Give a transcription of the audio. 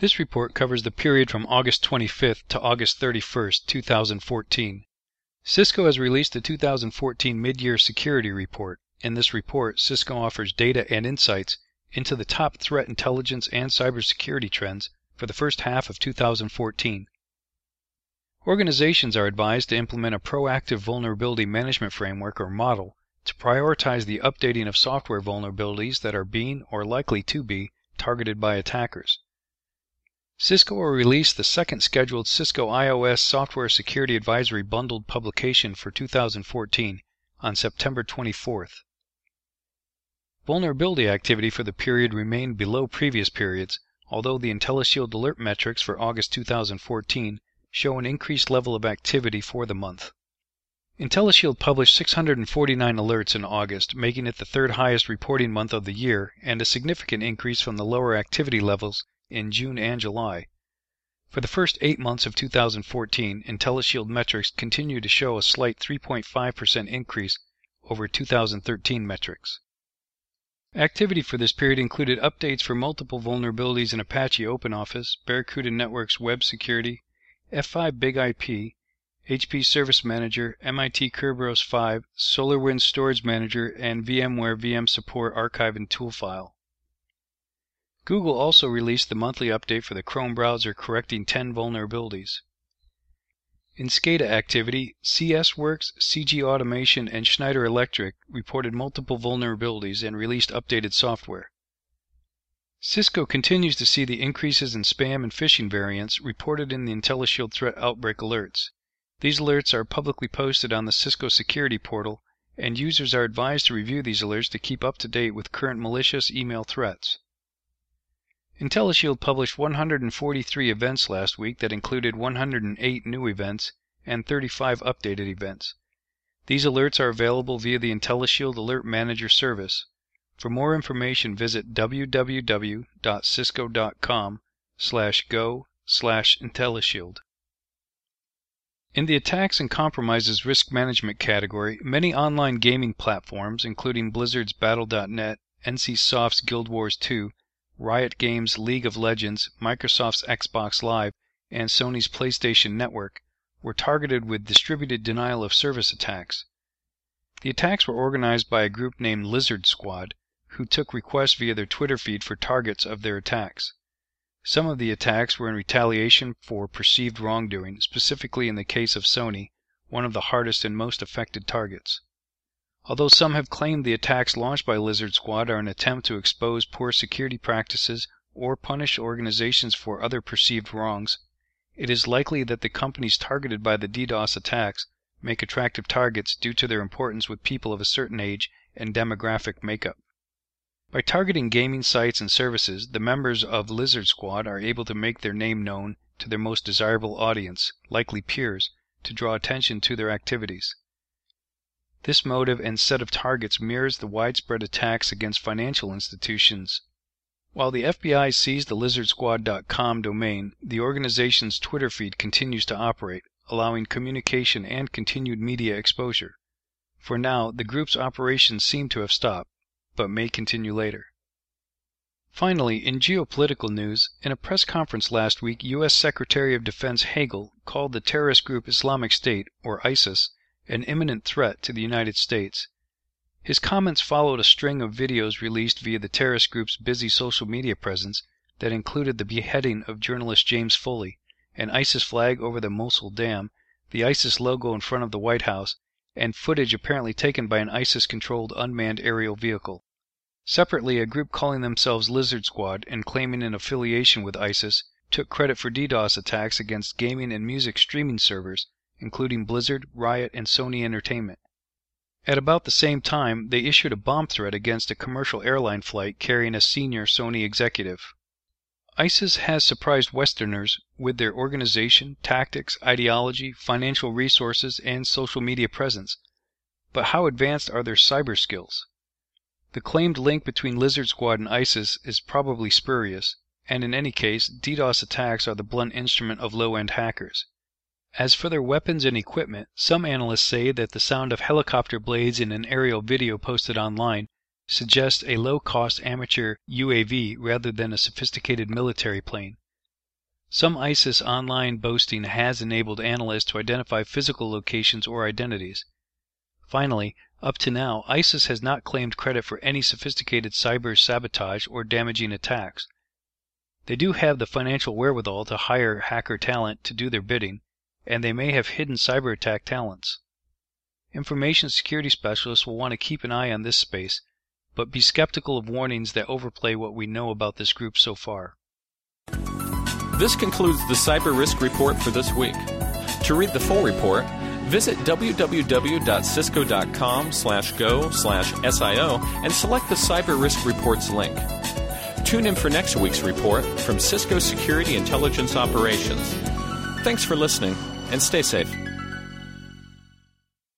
This report covers the period from August 25th to August 31st, 2014. Cisco has released the 2014 Mid-Year Security Report. In this report, Cisco offers data and insights into the top threat intelligence and cybersecurity trends for the first half of 2014. Organizations are advised to implement a proactive vulnerability management framework or model to prioritize the updating of software vulnerabilities that are being or likely to be targeted by attackers. Cisco will release the second scheduled Cisco IOS Software Security Advisory bundled publication for 2014 on September 24th. Vulnerability activity for the period remained below previous periods, although the IntelliShield alert metrics for August 2014 show an increased level of activity for the month. IntelliShield published 649 alerts in August, making it the third highest reporting month of the year and a significant increase from the lower activity levels in June and July. For the first eight months of 2014, IntelliShield metrics continue to show a slight 3.5% increase over 2013 metrics. Activity for this period included updates for multiple vulnerabilities in Apache OpenOffice, Barracuda Networks Web Security, F5 Big IP, HP Service Manager, MIT Kerberos 5, SolarWinds Storage Manager, and VMware VM Support Archive and Tool File. Google also released the monthly update for the Chrome browser correcting 10 vulnerabilities. In SCADA activity, CSWorks, CG Automation, and Schneider Electric reported multiple vulnerabilities and released updated software. Cisco continues to see the increases in spam and phishing variants reported in the IntelliShield threat outbreak alerts. These alerts are publicly posted on the Cisco security portal, and users are advised to review these alerts to keep up to date with current malicious email threats. IntelliShield published 143 events last week that included 108 new events and 35 updated events. These alerts are available via the IntelliShield Alert Manager service. For more information, visit www.cisco.com slash go slash IntelliShield. In the attacks and compromises risk management category, many online gaming platforms, including Blizzard's Battle.net, NCSoft's Guild Wars 2, Riot Games' League of Legends, Microsoft's Xbox Live, and Sony's PlayStation Network, were targeted with distributed denial of service attacks. The attacks were organized by a group named Lizard Squad, who took requests via their Twitter feed for targets of their attacks. Some of the attacks were in retaliation for perceived wrongdoing, specifically in the case of Sony, one of the hardest and most affected targets. Although some have claimed the attacks launched by Lizard Squad are an attempt to expose poor security practices or punish organizations for other perceived wrongs, it is likely that the companies targeted by the DDoS attacks make attractive targets due to their importance with people of a certain age and demographic makeup. By targeting gaming sites and services, the members of Lizard Squad are able to make their name known to their most desirable audience, likely peers, to draw attention to their activities. This motive and set of targets mirrors the widespread attacks against financial institutions. While the FBI seized the lizardsquad.com domain, the organization's Twitter feed continues to operate, allowing communication and continued media exposure. For now, the group's operations seem to have stopped, but may continue later. Finally, in geopolitical news, in a press conference last week, U.S. Secretary of Defense Hagel called the terrorist group Islamic State, or ISIS, an imminent threat to the United States. His comments followed a string of videos released via the terrorist group's busy social media presence that included the beheading of journalist James Foley, an ISIS flag over the Mosul Dam, the ISIS logo in front of the White House, and footage apparently taken by an ISIS controlled unmanned aerial vehicle. Separately, a group calling themselves Lizard Squad and claiming an affiliation with ISIS took credit for DDoS attacks against gaming and music streaming servers including Blizzard, Riot, and Sony Entertainment. At about the same time, they issued a bomb threat against a commercial airline flight carrying a senior Sony executive. ISIS has surprised Westerners with their organization, tactics, ideology, financial resources, and social media presence. But how advanced are their cyber skills? The claimed link between Lizard Squad and ISIS is probably spurious, and in any case, DDoS attacks are the blunt instrument of low end hackers. As for their weapons and equipment, some analysts say that the sound of helicopter blades in an aerial video posted online suggests a low cost amateur UAV rather than a sophisticated military plane. Some ISIS online boasting has enabled analysts to identify physical locations or identities. Finally, up to now, ISIS has not claimed credit for any sophisticated cyber sabotage or damaging attacks. They do have the financial wherewithal to hire hacker talent to do their bidding, and they may have hidden cyber attack talents. Information security specialists will want to keep an eye on this space, but be skeptical of warnings that overplay what we know about this group so far. This concludes the Cyber Risk Report for this week. To read the full report, visit www.cisco.com slash go slash SIO and select the Cyber Risk Reports link. Tune in for next week's report from Cisco Security Intelligence Operations. Thanks for listening and stay safe.